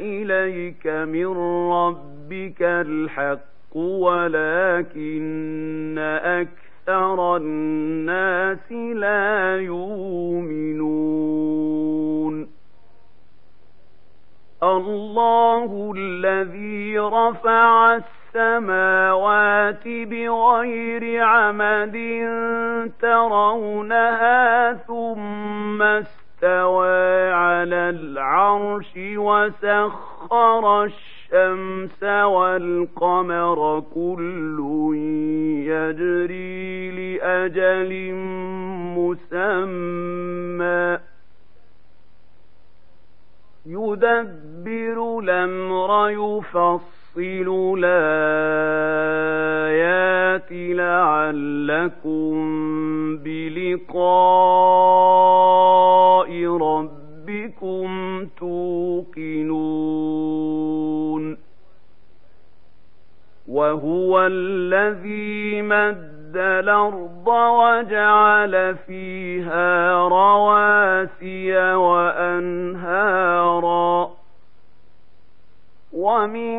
إليك من ربك الحق ولكن أكثر الناس لا يؤمنون. الله الذي رفع السماوات بغير عمد ترونها ثم استوى على العرش وسخر الشمس والقمر كل يجري لأجل مسمى. يدبر الأمر يفصل الآيات لعلكم بلقاء ربكم توقنون وهو الذي مد الأرض وجعل فيها رواسي وأنهارا ومن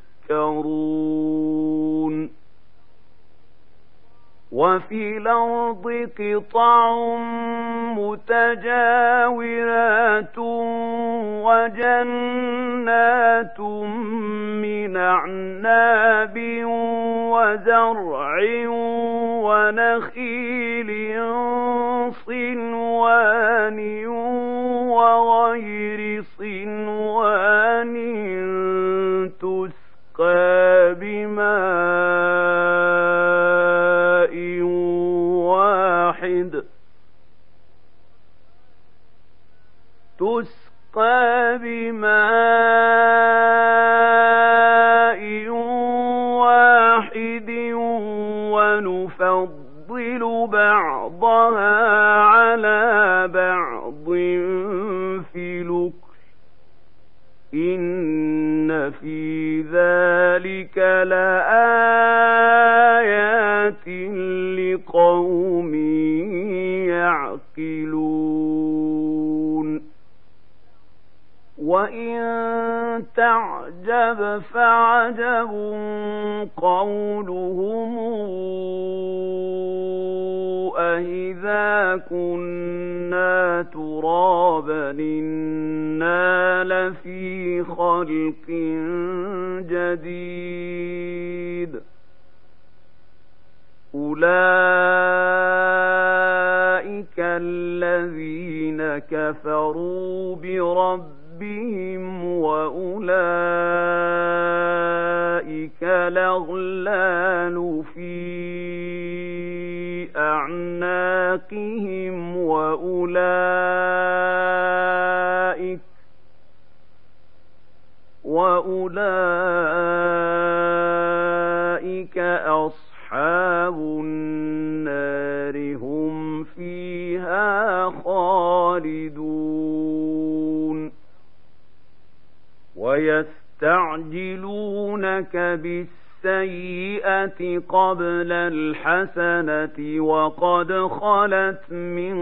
وفي الأرض قطع متجاورات وجنات من أعناب وزرع ونخيل صنوان وإن تعجب فعجب قولهم أإذا كنا ترابا إنا لفي خلق جديد أولئك الذين كفروا بربهم وأولئك الأغلال في أعناقهم وأولئك وأولئك ويستعجلونك بالسيئة قبل الحسنة وقد خلت من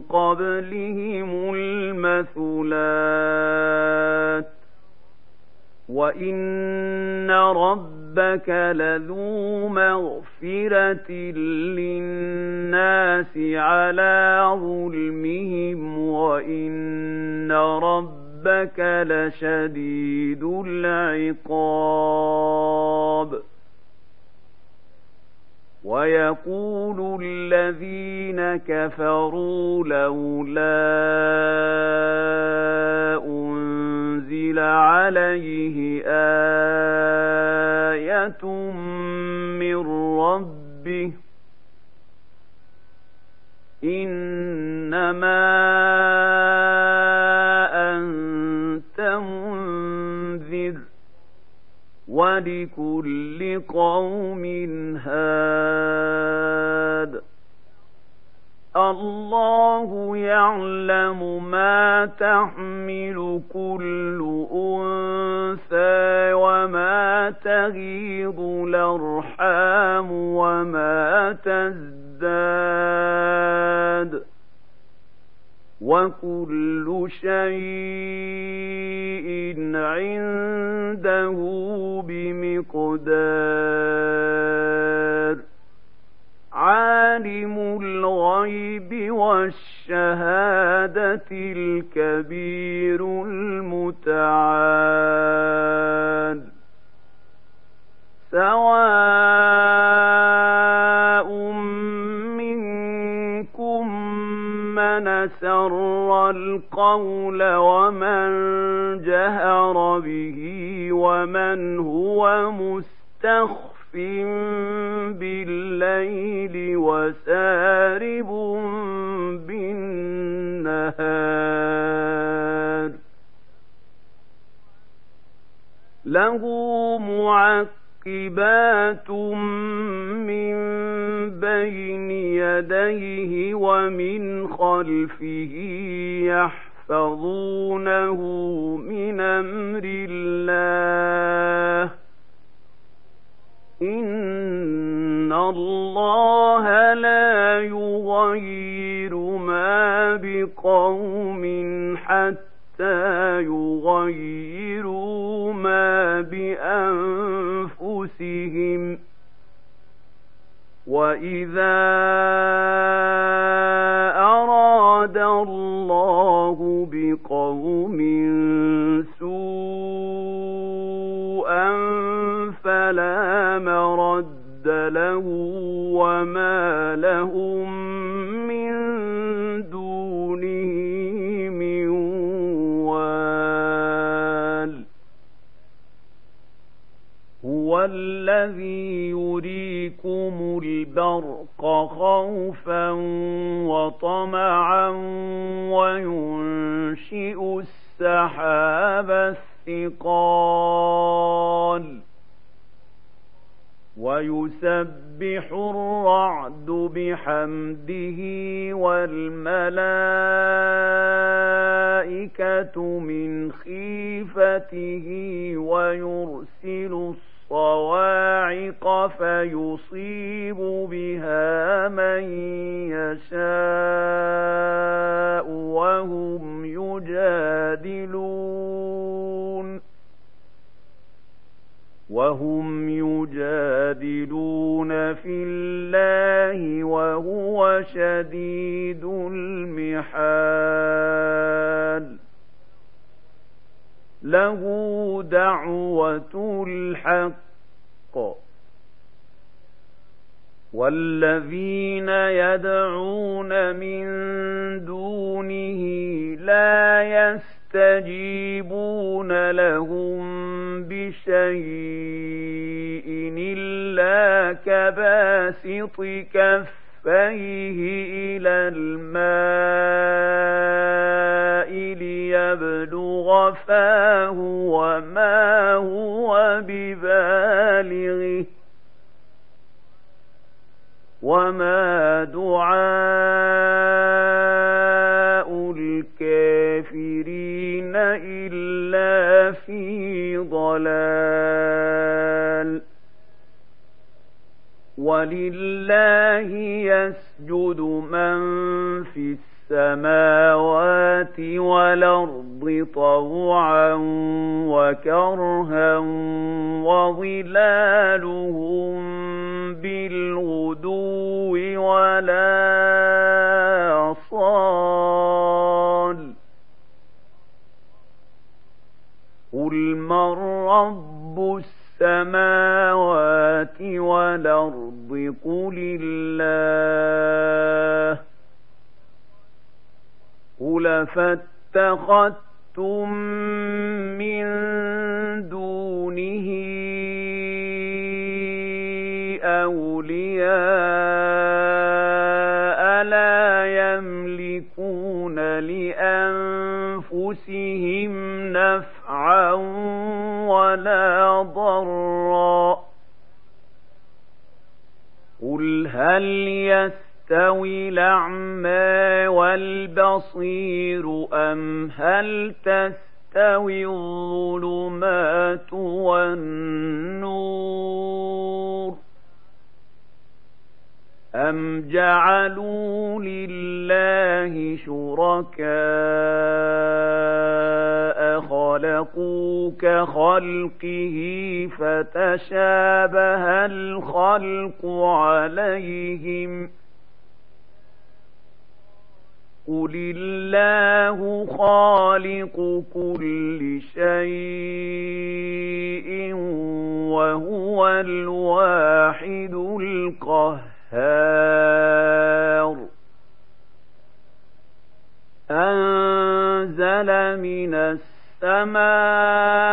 قبلهم المثلات وإن ربك لذو مغفرة للناس على ظلمهم وإن ربك ربك لشديد العقاب ويقول الذين كفروا لولا انزل عليه إيه من ربه ولكل قوم هاد. الله يعلم ما تحمل كل أنثى وما تغيض الأرحام وما تزداد وكل شيء عنده بمقدار عالم الغيب والشهادة الكبير يحفظونه من أمر الله إن الله لا يغير ما بقوم حتى يغيروا ما بأنفسهم وإذا أراد الله بقوم سوءا فلا مرد له وما لهم يريكم البرق خوفا وطمعا وينشئ السحاب الثقال ويسبح الرعد بحمده والملائكة من خيفته ويرسل الصواعق فيصيب بها من يشاء وهم يجادلون وهم يجادلون في الله وهو شديد المحال له دعوة الحق. والذين يدعون من دونه لا يستجيبون لهم بشيء إلا كباسط كفيه إلى الماء. ليبلغ فاه وما هو ببالغه وما دعاء الكافرين إلا في ضلال ولله يسجد من في السماوات والأرض طوعا وكرها وظلالهم بالغدو ولا صال. قل من رب السماوات والأرض؟ قل الله. قل فاتخذتم من دونه أولياء لا يملكون لأنفسهم نفعا ولا ضرا قل هل يستوي الأعمى والبصير أم هل تستوي الظلمات والنور أم جعلوا لله شركاء خلقوا كخلقه فتشابه الخلق عليهم قل الله خالق كل شيء وهو الواحد القهار. أنزل من السماء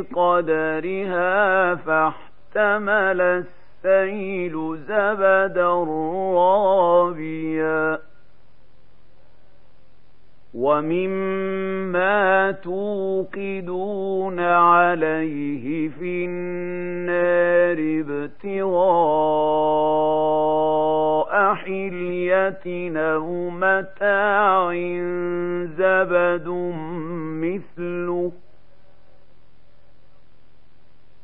بقدرها فاحتمل السيل زبدا رابيا. ومما توقدون عليه في النار ابتغاء حلية أو متاع زبد مثله.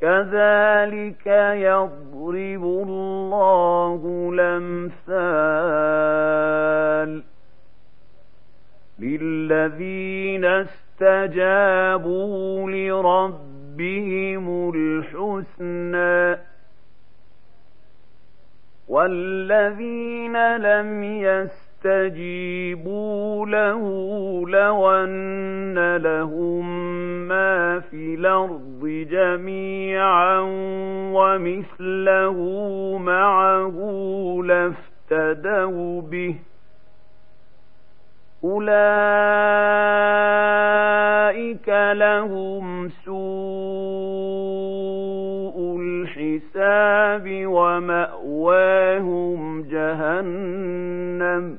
كذلك يضرب الله الأمثال للذين استجابوا لربهم الحسنى والذين لم يستجيبوا له لو أن لهم ما في الأرض جميعا ومثله معه لافتدوا به. أولئك لهم سوء الحساب ومأواهم جهنم.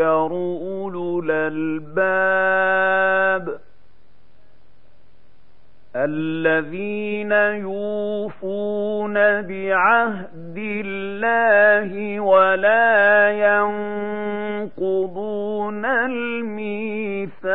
أولو الألباب الذين يوفون بعهد الله ولا ينقضون الميثاق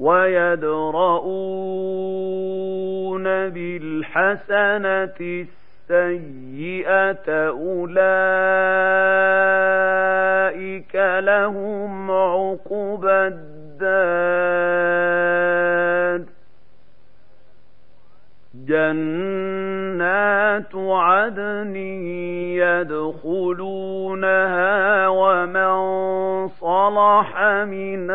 ويدرؤون بالحسنة السيئة أولئك لهم عقبى الدار. جنات عدن يدخلونها ومن صلح من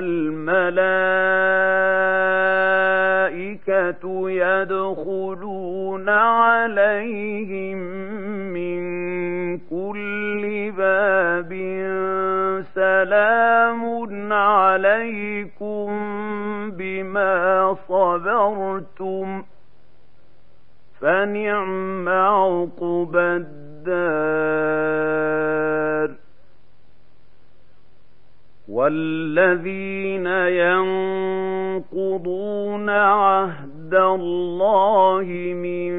والملائكة يدخلون عليهم من كل باب. سلام عليكم بما صبرتم فنعم عقبى الدار. والذين ينقضون عهد الله من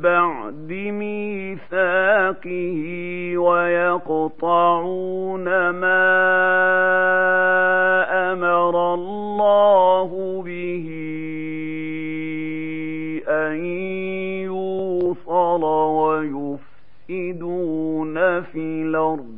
بعد ميثاقه ويقطعون ما أمر الله به أن يوصل ويفسدون في الأرض.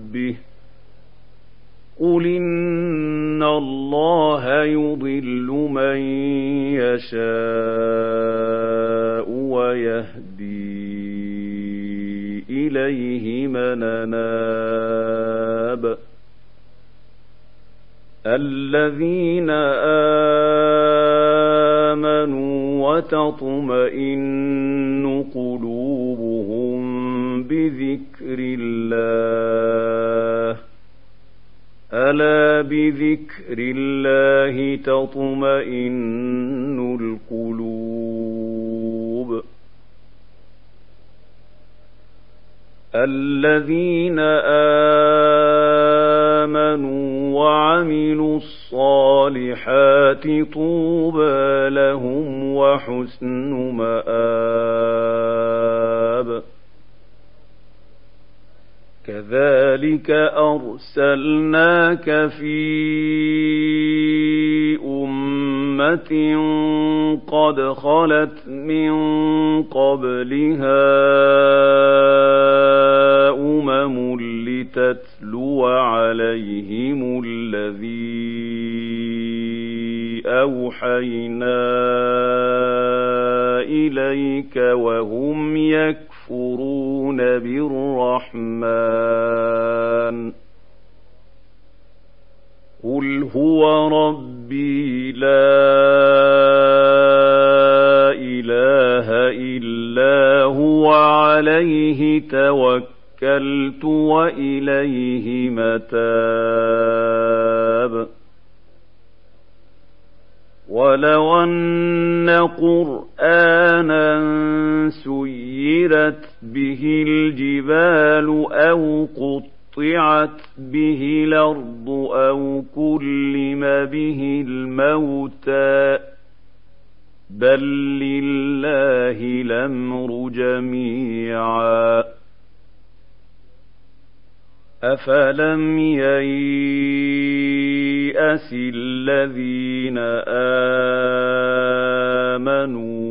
قل إن الله يضل من يشاء ويهدي إليه من أناب الذين آمنوا وتطمئن قلوبهم بذكر الله ألا بذكر الله تطمئن القلوب. الذين آمنوا وعملوا الصالحات طوبى لهم وحسن كذلك أرسلناك في أمة قد خلت من قبلها أمم لتتلو عليهم الذي أوحينا إليك وهم يكفرون بالرحمن الموتى بل لله الأمر جميعا. أفلم ييأس الذين آمنوا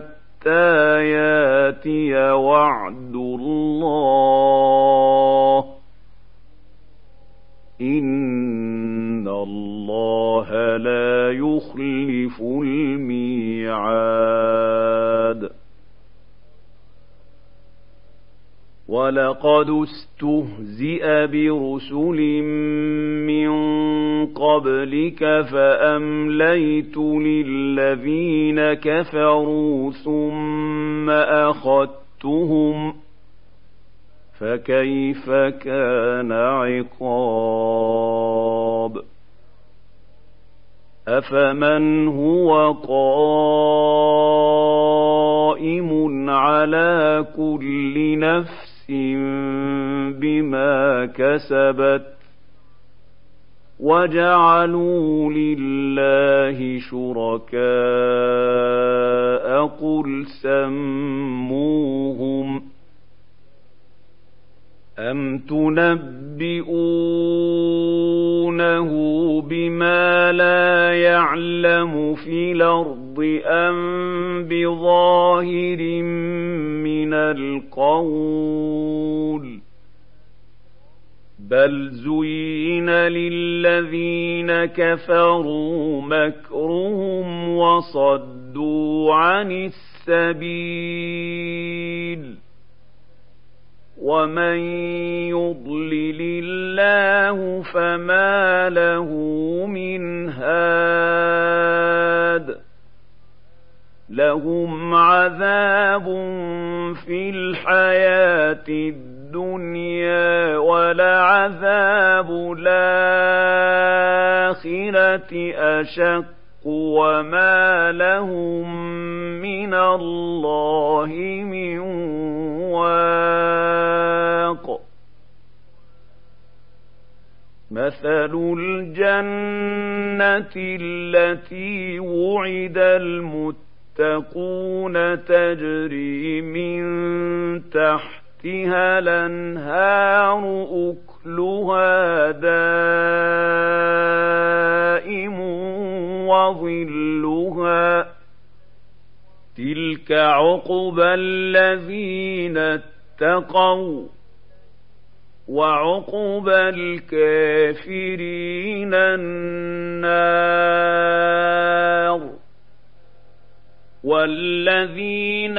ياتي وعد الله. إن الله لا يخلف الميعاد. ولقد استهزئ برسل من قبلك فأمليت للذين كفروا ثم أخذتهم ۖ فكيف كان عقاب افمن هو قائم على كل نفس بما كسبت وجعلوا لله شركاء قل سموهم أَمْ تُنَبِّئُونَهُ بِمَا لَا يَعْلَمُ فِي الْأَرْضِ أَم بِظَاهِرٍ مِّنَ الْقَوْلِ بَلْ زُيِّنَ لِلَّذِينَ كَفَرُوا مَكْرُهُمْ وَصَدُّوا عَنِ السَّبِيلِ ومن يضلل الله فما له من هاد لهم عذاب في الحياة الدنيا ولعذاب الآخرة أشق وما لهم من الله من واق. مثل الجنة التي وعد المتقون تجري من تحتها الأنهار أكلها دائم وظلها تلك عقبى الذين اتقوا وعقبى الكافرين النار والذين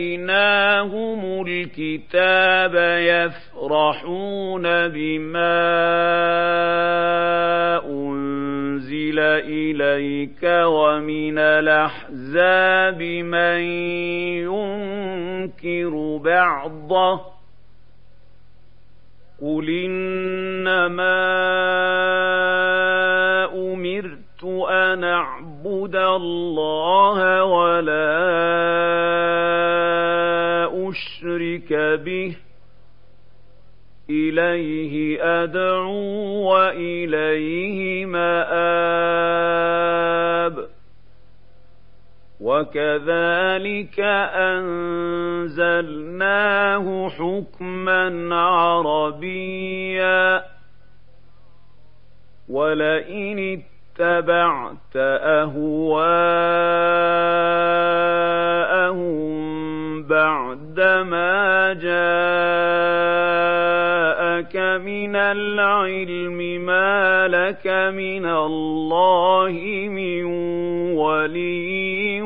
آتيناهم الكتاب يفرحون بما أنزل إليك ومن الأحزاب الله ولا أشرك به. إليه أدعو وإليه مآب. وكذلك أنزلناه حكما عربيا. ولئن اتبعت أهواءهم بعدما جاءك من العلم ما لك من الله من ولي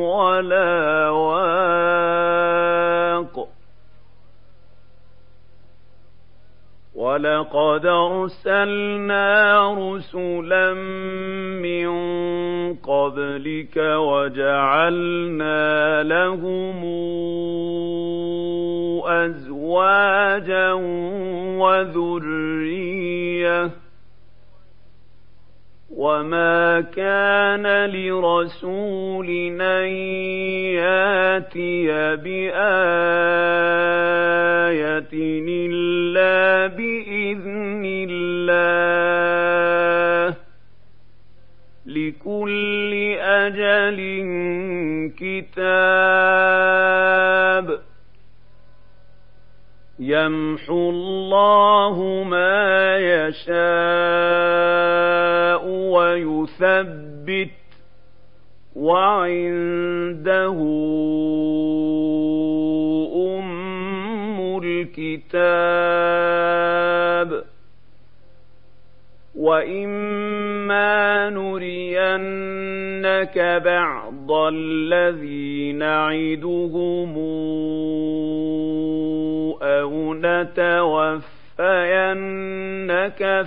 ولا واق ولقد أرسلنا رسلا من قبلك وجعلنا لهم أزواجا وذرية وما كان لرسول أن ياتي بآية إلا بإذن الله لكل أجل كتاب يمحو الله ما يشاء ويثبت وعنده أم الكتاب وإما نرينك بعض الذي نعدهم أو نتوفينك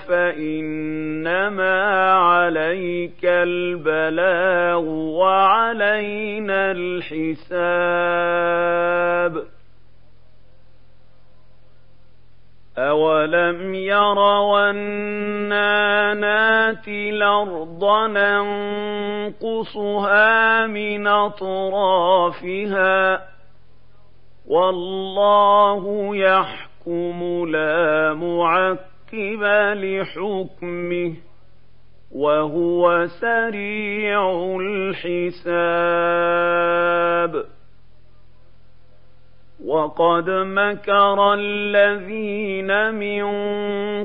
فإنما عليك البلاغ وعلينا الحساب أولم يروا أنا ناتي الأرض ننقصها من أطرافها والله يحكم لا معقب لحكمه وهو سريع الحساب. وقد مكر الذين من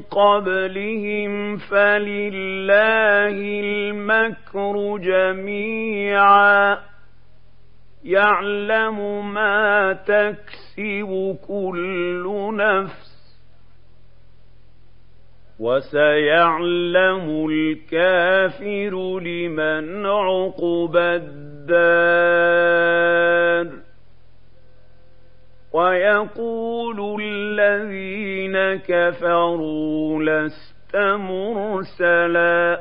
قبلهم فلله المكر جميعا. يعلم ما تكسب كل نفس وسيعلم الكافر لمن عقب الدار ويقول الذين كفروا لست مرسلا